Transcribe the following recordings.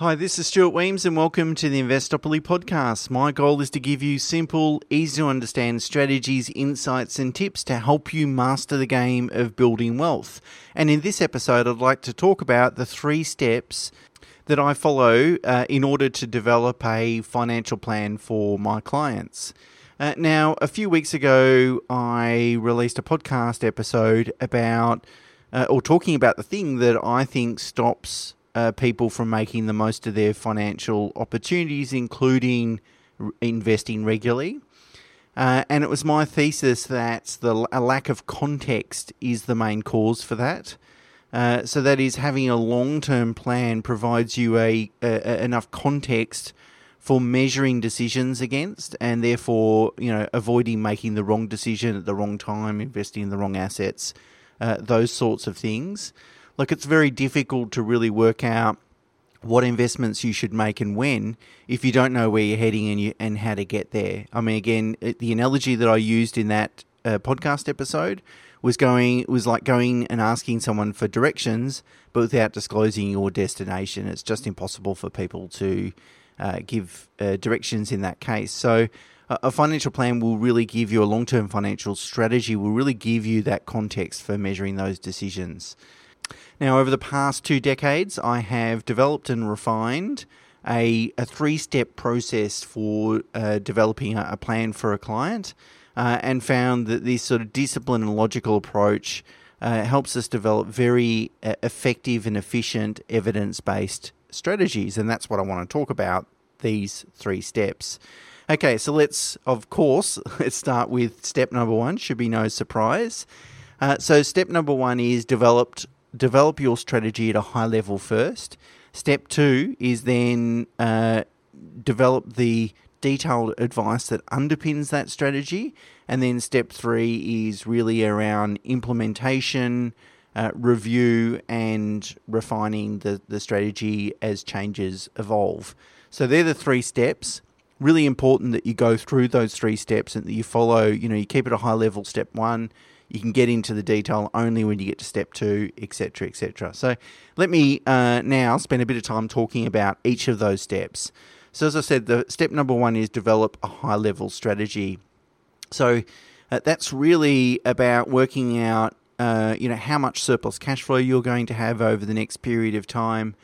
Hi, this is Stuart Wemyss, and welcome to the Investopoly podcast. My goal is to give you simple, easy to understand strategies, insights, and tips to help you master the game of building wealth. And in this episode, I'd like to talk about the three steps that I follow uh, in order to develop a financial plan for my clients. Uh, now, a few weeks ago, I released a podcast episode about uh, or talking about the thing that I think stops uh, people from making the most of their financial opportunities, including r- investing regularly. Uh, and it was my thesis that the a lack of context is the main cause for that. Uh, so that is having a long-term plan provides you a, a, enough context for measuring decisions against, and therefore you know avoiding making the wrong decision at the wrong time, investing in the wrong assets, uh, those sorts of things. Like it's very difficult to really work out what investments you should make and when if you don't know where you're heading and you and how to get there. I mean, again, the analogy that I used in that uh, podcast episode was going was like going and asking someone for directions, but without disclosing your destination. It's just impossible for people to uh, give uh, directions in that case. So. A financial plan will really give you a long term financial strategy, will really give you that context for measuring those decisions. Now, over the past two decades, I have developed and refined a, a three step process for uh, developing a, a, plan for a client uh, and found that this sort of discipline and logical approach uh, helps us develop very uh, effective and efficient evidence based strategies. And that's what I want to talk about these three steps. Okay, so let's, of course, let's start with step number one, should be no surprise. Uh, so, step number one is developed develop your strategy at a high level first. Step two is then uh, develop the detailed advice that underpins that strategy. And then step three is really around implementation, uh, review, and refining the, the strategy as changes evolve. So they're the three steps. Really important that you go through those three steps and that you follow, you know, you keep it a high level step one, you can get into the detail only when you get to step two, etc., etc. So let me uh, now spend a bit of time talking about each of those steps. So as I said, the step number one is develop a high level strategy. So uh, that's really about working out, uh, you know, how much surplus cash flow you're going to have over the next period of time,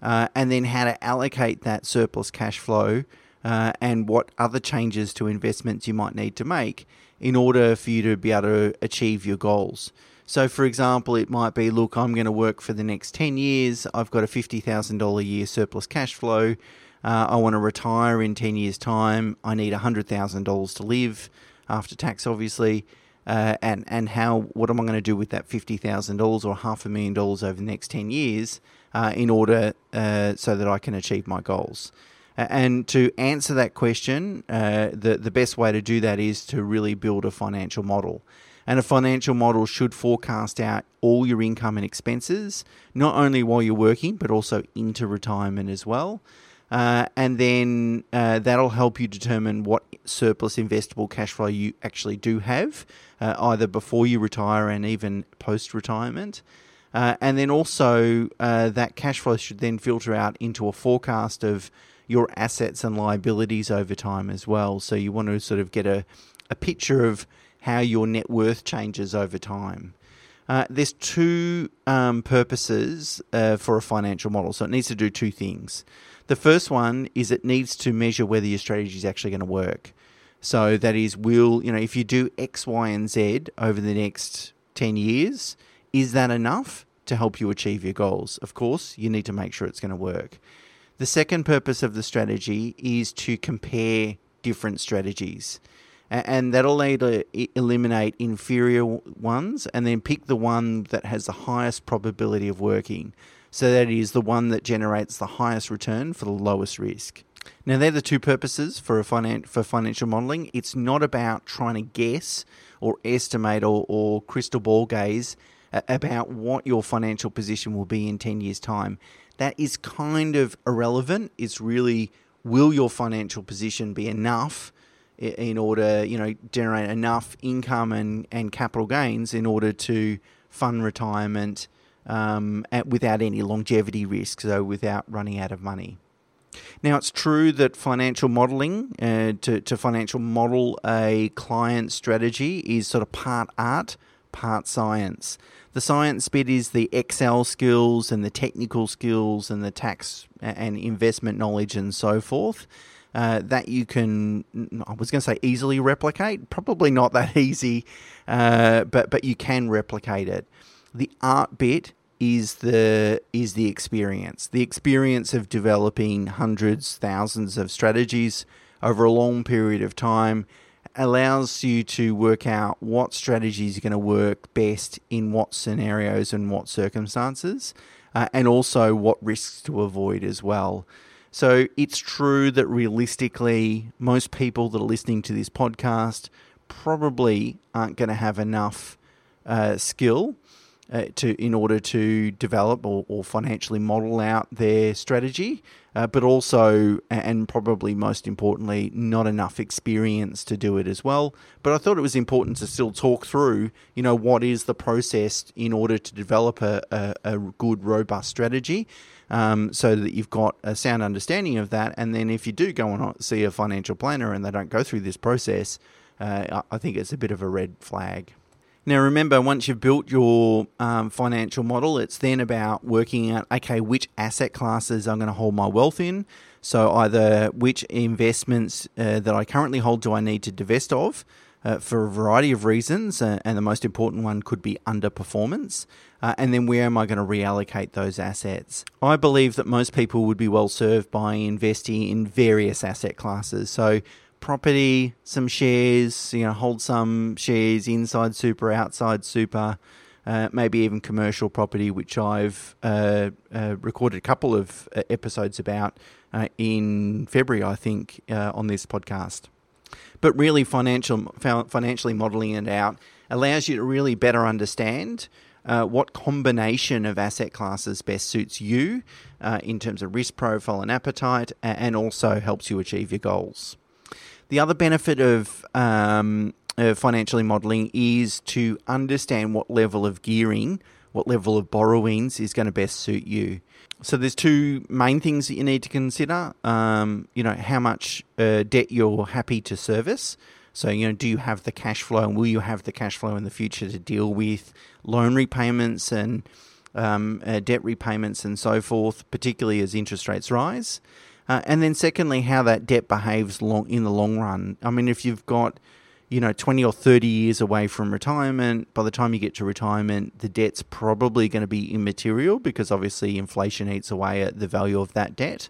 uh, and then how to allocate that surplus cash flow. Uh, and what other changes to investments you might need to make in order for you to be able to achieve your goals. So, for example, it might be look, I'm going to work for the next 10 years. I've got a $50,000 a year surplus cash flow. Uh, I want to retire in 10 years' time. I need $100,000 to live after tax, obviously. Uh, and, and how what am I going to do with that $50,000 or half a million dollars over the next 10 years uh, in order uh, so that I can achieve my goals? And to answer that question, uh, the, the best way to do that is to really build a financial model. And a financial model should forecast out all your income and expenses, not only while you're working, but also into retirement as well. Uh, and then uh, that'll help you determine what surplus investable cash flow you actually do have, uh, either before you retire and even post retirement. Uh, and then also, uh, that cash flow should then filter out into a forecast of your assets and liabilities over time as well. So you want to sort of get a, a picture of how your net worth changes over time. Uh, there's two um, purposes uh, for a financial model. So it needs to do two things. The first one is it needs to measure whether your strategy is actually going to work. So that is, will, you know, if you do X, Y, and Z over the next 10 years, is that enough to help you achieve your goals? Of course, you need to make sure it's going to work. The second purpose of the strategy is to compare different strategies. And that'll either eliminate inferior ones and then pick the one that has the highest probability of working. So that is the one that generates the highest return for the lowest risk. Now, they're the two purposes for a finan- for financial modelling. It's not about trying to guess or estimate or, or crystal ball gaze about what your financial position will be in 10 years' time that is kind of irrelevant. It's really will your financial position be enough in order, you know, generate enough income and, and capital gains in order to fund retirement um, without any longevity risk, so without running out of money. Now, it's true that financial modeling, uh, to, to financial model a client strategy, is sort of part art, part science. The science bit is the Excel skills and the technical skills and the tax and investment knowledge and so forth. Uh, that you can, I was going to say easily replicate. Probably not that easy, uh, but but you can replicate it. The art bit is the is the experience, the experience of developing hundreds, thousands of strategies over a long period of time allows you to work out what strategies are going to work best in what scenarios and what circumstances, uh, and also what risks to avoid as well. So it's true that realistically, most people that are listening to this podcast probably aren't going to have enough uh, skill uh, to in order to develop or, or financially model out their strategy, uh, but also and probably most importantly, not enough experience to do it as well. But I thought it was important to still talk through, you know, what is the process in order to develop a, a, a good, robust strategy. Um, so that you've got a sound understanding of that. And then if you do go and see a financial planner and they don't go through this process, uh, I think it's a bit of a red flag. Now, remember, once you've built your um, financial model, it's then about working out okay, which asset classes I'm going to hold my wealth in. So, either which investments uh, that I currently hold do I need to divest of uh, for a variety of reasons, uh, and the most important one could be underperformance. Uh, and then where am I going to reallocate those assets? I believe that most people would be well served by investing in various asset classes. So, property, some shares, you know, hold some shares inside super, outside super, uh, maybe even commercial property, which I've uh, uh, recorded a couple of uh, episodes about uh, in February, I think, uh, on this podcast. But really, financial financially modelling it out allows you to really better understand. what combination of asset classes best suits you in terms of risk profile and appetite, and also helps you achieve your goals. The other benefit of um, financially modeling is to understand what level of gearing, what level of borrowings is going to best suit you. So there's two main things that you need to consider. Um, you know how much uh, debt you're happy to service. So you know, do you have the cash flow, and will you have the cash flow in the future to deal with loan repayments and um, uh, debt repayments and so forth, particularly as interest rates rise? Uh, and then secondly, how that debt behaves long in the long run. I mean, if you've got you know 20 or 30 years away from retirement by the time you get to retirement the debt's probably going to be immaterial because obviously inflation eats away at the value of that debt.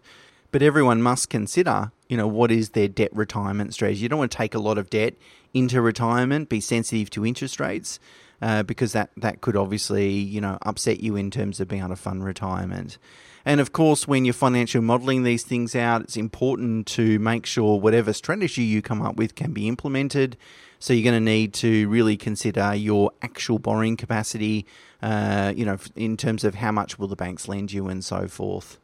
But everyone must consider you know what is their debt retirement strategy? You don't want to take a lot of debt into retirement be sensitive to interest rates uh, because that that could obviously you know upset you in terms of being able to fund retirement and of course, when you're financial modeling these things out, it's important to make sure whatever strategy you come up with can be implemented. So you're going to need to really consider your actual borrowing capacity, uh, you know, in terms of how much will the banks lend you and so forth.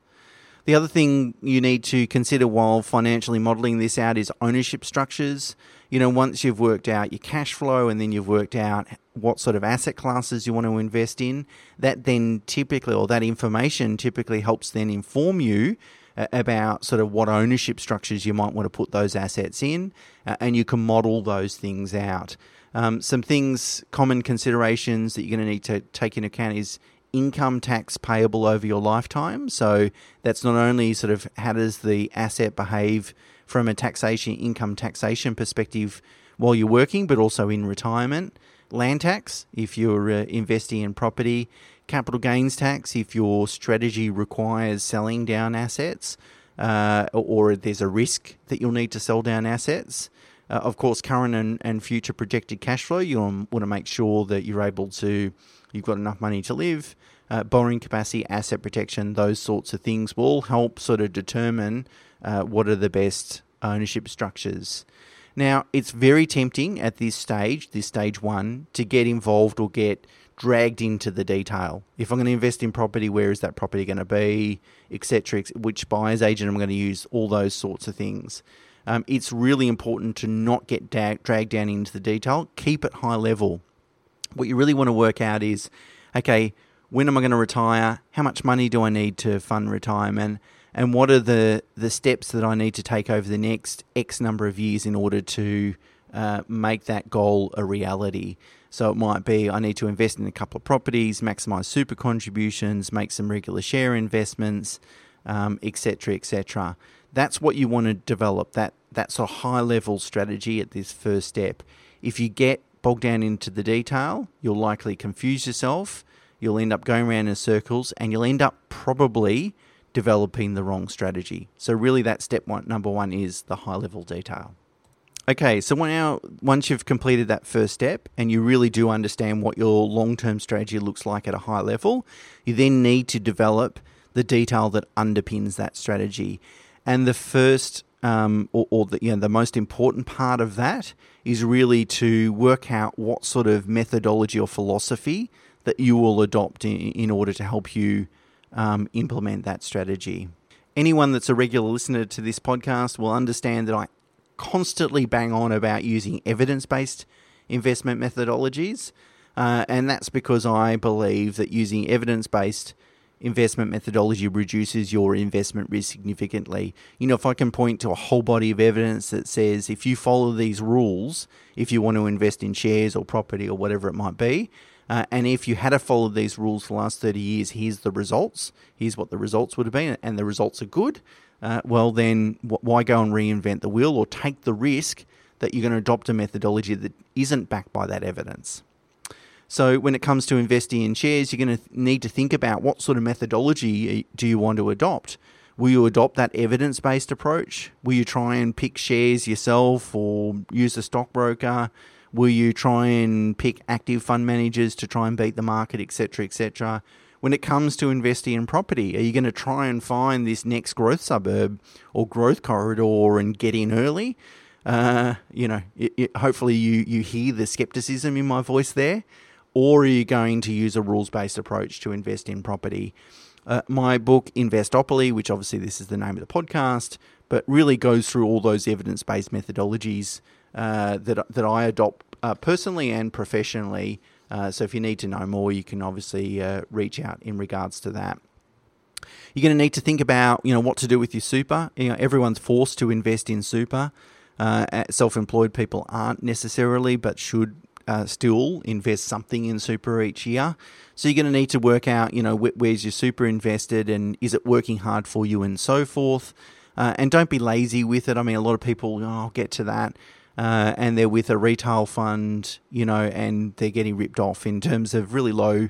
The other thing you need to consider while financially modeling this out is ownership structures. You know, once you've worked out your cash flow and then you've worked out what sort of asset classes you want to invest in, that then typically, or that information typically helps then inform you uh, about sort of what ownership structures you might want to put those assets in, uh, and you can model those things out. Um, some things, common considerations that you're going to need to take into account is income tax payable over your lifetime. So that's not only sort of how does the asset behave from a taxation, income taxation perspective while you're working, but also in retirement. Land tax if you're uh, investing in property, capital gains tax if your strategy requires selling down assets, uh, or there's a risk that you'll need to sell down assets. Uh, of course, current and, and future projected cash flow, you want to make sure that you're able to you've got enough money to live, uh, borrowing capacity, asset protection, those sorts of things will help sort of determine uh, what are the best ownership structures. Now, it's very tempting at this stage, this stage one, to get involved or get dragged into the detail. If I'm going to invest in property, where is that property going to be, etc., which buyer's agent I'm going to use, all those sorts of things. Um, it's really important to not get da- dragged down into the detail. Keep it high level what you really want to work out is okay, when am I going to retire? How much money do I need to fund retirement? And what are the, the steps that I need to take over the next X number of years in order to uh, make that goal a reality? So it might be I need to invest in a couple of properties, maximize super contributions, make some regular share investments, etc., um, etc. Et That's what you want to develop. That that sort of high level strategy at this first step. If you get bogged down into the detail, you'll likely confuse yourself. You'll end up going around in circles, and you'll end up probably developing the wrong strategy. So really, that step one, number one, is the high level detail. Okay, so now once you've completed that first step and you really do understand what your long term strategy looks like at a high level, you then need to develop the detail that underpins that strategy. And the first, um, or, or the, you know, the most important part of that is really to work out what sort of methodology or philosophy that you will adopt in, in order to help you um, implement that strategy. Anyone that's a regular listener to this podcast will understand that I constantly bang on about using evidence based investment methodologies. Uh, and that's because I believe that using evidence based investment methodology reduces your investment risk significantly. You know, if I can point to a whole body of evidence that says if you follow these rules, if you want to invest in shares or property or whatever it might be, uh, and if you had to follow these rules for the last 30 years, here's the results. Here's what the results would have been, and the results are good uh, well, then why go and reinvent the wheel or take the risk that you're going to adopt a methodology that isn't backed by that evidence? So, when it comes to investing in shares, you're going to need to think about what sort of methodology do you want to adopt. Will you adopt that evidence based approach? Will you try and pick shares yourself or use a stockbroker? Will you try and pick active fund managers to try and beat the market, etc., etc.? when it comes to investing in property? Are you going to try and find this next growth suburb or growth corridor and get in early? Uh, you know, it, it, hopefully you, you hear the skepticism in my voice there. Or are you going to use a rules based approach to invest in property? Uh, my book, Investopoly, which obviously this is the name of the podcast, but really goes through all those evidence based methodologies uh, that, that I adopt uh, personally and professionally uh, so if you need to know more, you can obviously uh, reach out in regards to that. You're going to need to think about, you know, what to do with your super. You know, everyone's forced to invest in super. Uh, self-employed people aren't necessarily, but should uh, still invest something in super each year. So you're going to need to work out, you know, wh- where's your super invested and is it working hard for you and so forth. Uh, and don't be lazy with it. I mean, a lot of people, oh, I'll get to that uh, and they're with a retail fund, you know, and they're getting ripped off in terms of really low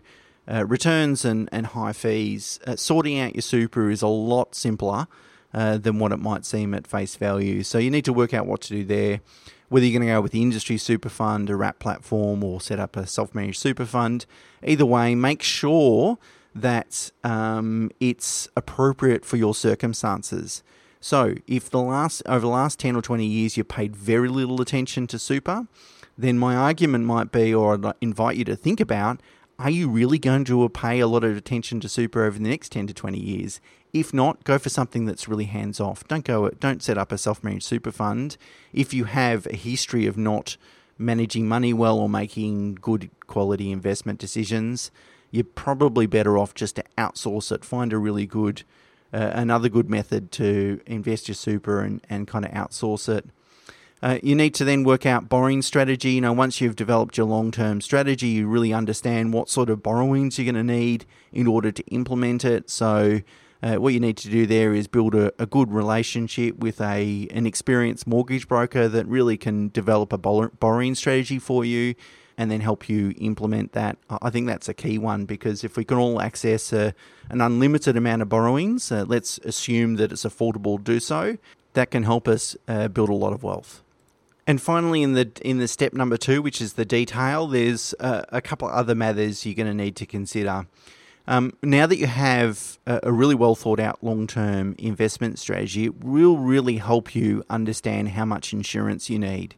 uh, returns and, and high fees. Uh, sorting out your super is a lot simpler uh, than what it might seem at face value. So you need to work out what to do there. Whether you're going to go with the industry super fund, a wrap platform, or set up a self managed super fund, either way, make sure that um, it's appropriate for your circumstances. So, if the last over the last 10 or 20 years you paid very little attention to super, then my argument might be, or I'd invite you to think about, are you really going to pay a lot of attention to super over the next 10 to 20 years? If not, go for something that's really hands off. Don't go don't set up a self-managed super fund if you have a history of not managing money well or making good quality investment decisions. You're probably better off just to outsource it, find a really good uh, another good method to invest your super and, and kind of outsource it. Uh, you need to then work out borrowing strategy. You know, once you've developed your long term strategy, you really understand what sort of borrowings you're going to need in order to implement it. So, uh, what you need to do there is build a, a, good relationship with a an experienced mortgage broker that really can develop a borrowing strategy for you and then help you implement that. I think that's a key one because if we can all access a, an unlimited amount of borrowings, uh, let's assume that it's affordable to do so, that can help us uh, build a lot of wealth. And finally, in the in the step number two, which is the detail, there's uh, a couple other matters you're going to need to consider. Um, now that you have a, a really well thought out long term investment strategy, it will really help you understand how much insurance you need.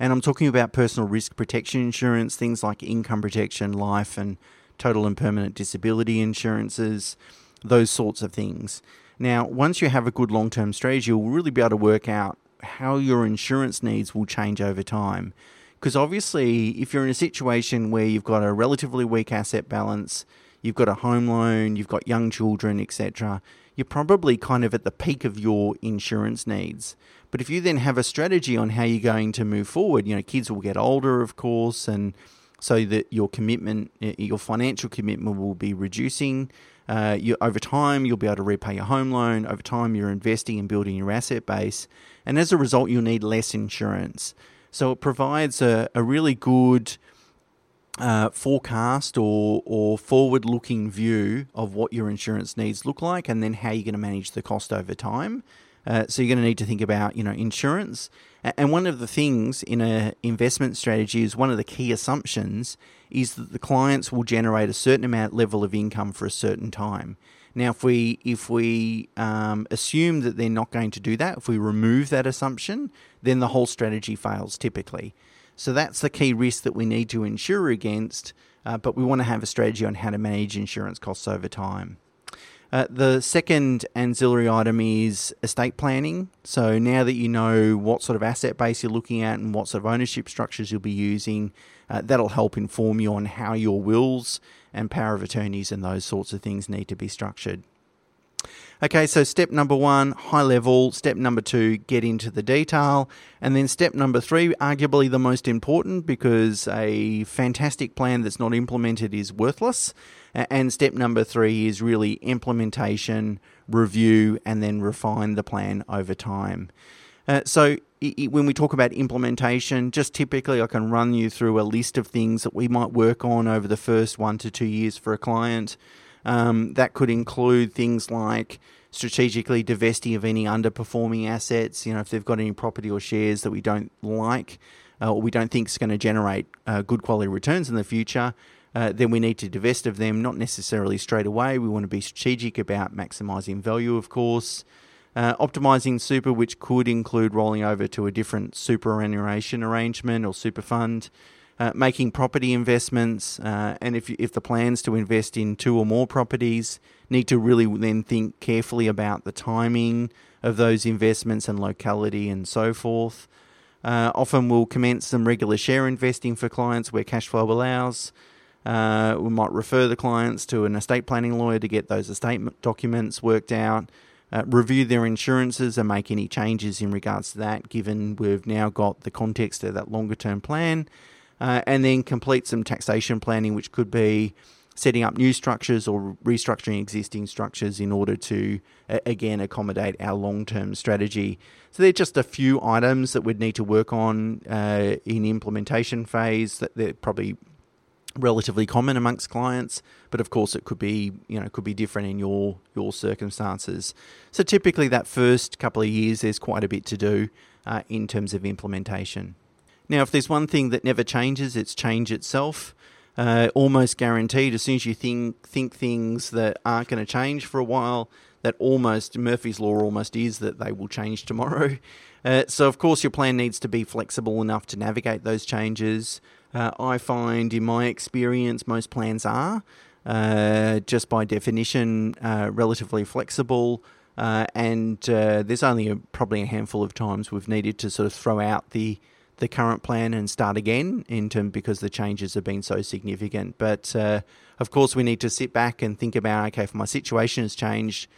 And I'm talking about personal risk protection insurance, things like income protection, life, and total and permanent disability insurances, those sorts of things. Now, once you have a good long term strategy, you'll really be able to work out how your insurance needs will change over time. Because obviously, if you're in a situation where you've got a relatively weak asset balance, you've got a home loan, you've got young children, etc., you're probably kind of at the peak of your insurance needs. But if you then have a strategy on how you're going to move forward, you know, kids will get older, of course, and so that your commitment, your financial commitment will be reducing. Uh, you, over time, you'll be able to repay your home loan. Over time, you're investing and building your asset base. And as a result, you'll need less insurance. So it provides a, a really good uh, forecast or, or forward looking view of what your insurance needs look like and then how you're going to manage the cost over time. Uh, so you're going to need to think about, you know, insurance. And one of the things in an investment strategy is one of the key assumptions is that the clients will generate a certain amount level of income for a certain time. Now, if we if we um, assume that they're not going to do that, if we remove that assumption, then the whole strategy fails typically. So that's the key risk that we need to insure against, uh, but we want to have a strategy on how to manage insurance costs over time. Uh, the second ancillary item is estate planning. So now that you know what sort of asset base you're looking at and what sort of ownership structures you'll be using, uh, that'll help inform you on how your wills and power of attorneys and those sorts of things need to be structured. Okay, so step number one, high level. Step number two, get into the detail. And then step number three, arguably the most important because a fantastic plan that's not implemented is worthless. And step number three is really implementation, review, and then refine the plan over time. Uh, so, it, when we talk about implementation, just typically I can run you through a list of things that we might work on over the first one to two years for a client. Um, that could include things like strategically divesting of any underperforming assets. You know, if they've got any property or shares that we don't like uh, or we don't think is going to generate uh, good quality returns in the future, uh, then we need to divest of them, not necessarily straight away. We want to be strategic about maximizing value, of course. Uh, optimizing super, which could include rolling over to a different superannuation arrangement or super fund uh, making property investments, uh, and if if the plans to invest in two or more properties, need to really then think carefully about the timing of those investments and locality and so forth. Uh, often we'll commence some regular share investing for clients where cash flow allows. Uh, we might refer the clients to an estate planning lawyer to get those estate documents worked out. Uh, review their insurances and make any changes in regards to that, given we've now got the context of that longer term plan uh, and then complete some taxation planning, which could be setting up new structures or restructuring existing structures in order to, again, accommodate our long term strategy. So, they're just a few items that we'd need to work on uh, in implementation phase that they're probably relatively common amongst clients but of course it could be you know could be different in your your circumstances so typically that first couple of years there's quite a bit to do uh, in terms of implementation now, if there's one thing that never changes, it's change itself. Uh, almost guaranteed. As soon as you think think things that aren't going to change for a while, that almost Murphy's law almost is that they will change tomorrow. Uh, so, of course, your plan needs to be flexible enough to navigate those changes. Uh, I find, in my experience, most plans are uh, just by definition uh, relatively flexible. Uh, and there's only a, probably a handful of times we've needed to sort of throw out the the current plan and start again in term because the changes have been so significant. But uh, of course, we need to sit back and think about okay, if my situation has changed,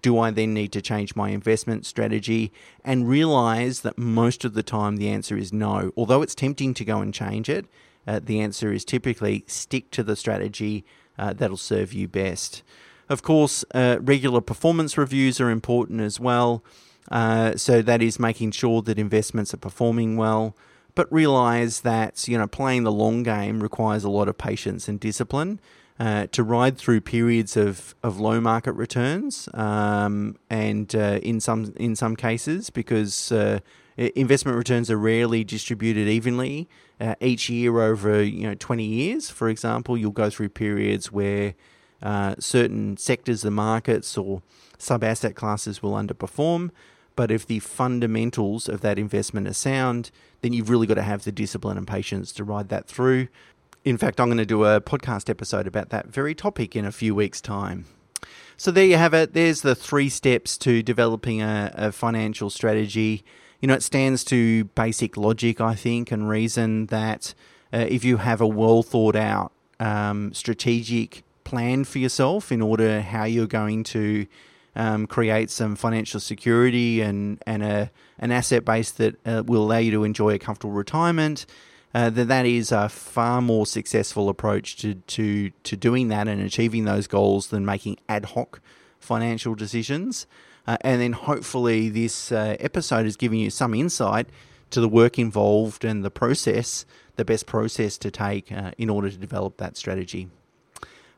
do I then need to change my investment strategy? And realize that most of the time the answer is no. Although it's tempting to go and change it, uh, the answer is typically stick to the strategy uh, that'll serve you best. Of course, uh, regular performance reviews are important as well. Uh, so that is making sure that investments are performing well, but realize that you know playing the long game requires a lot of patience and discipline. Uh, to ride through periods of, of low market returns, um, and uh, in some in some cases, because uh, investment returns are rarely distributed evenly uh, each year over you know 20 years. For example, you'll go through periods where uh, certain sectors of markets or sub asset classes will underperform, but if the fundamentals of that investment are sound, then you've really got to have the discipline and patience to ride that through. In fact, I'm going to do a podcast episode about that very topic in a few weeks' time. So there you have it. There's the three steps to developing a, a financial strategy. You know, it stands to basic logic, I think, and reason that uh, if you have a well thought out um, strategic plan for yourself in order how you're going to um, create some financial security and and a an asset base that uh, will allow you to enjoy a comfortable retirement. Uh, that that is a far more successful approach to, to to doing that and achieving those goals than making ad hoc financial decisions. Uh, and then hopefully this uh, episode is giving you some insight to the work involved and the process, the best process to take uh, in order to develop that strategy.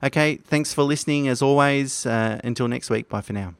Okay, thanks for listening as always. Uh, until next week, bye for now.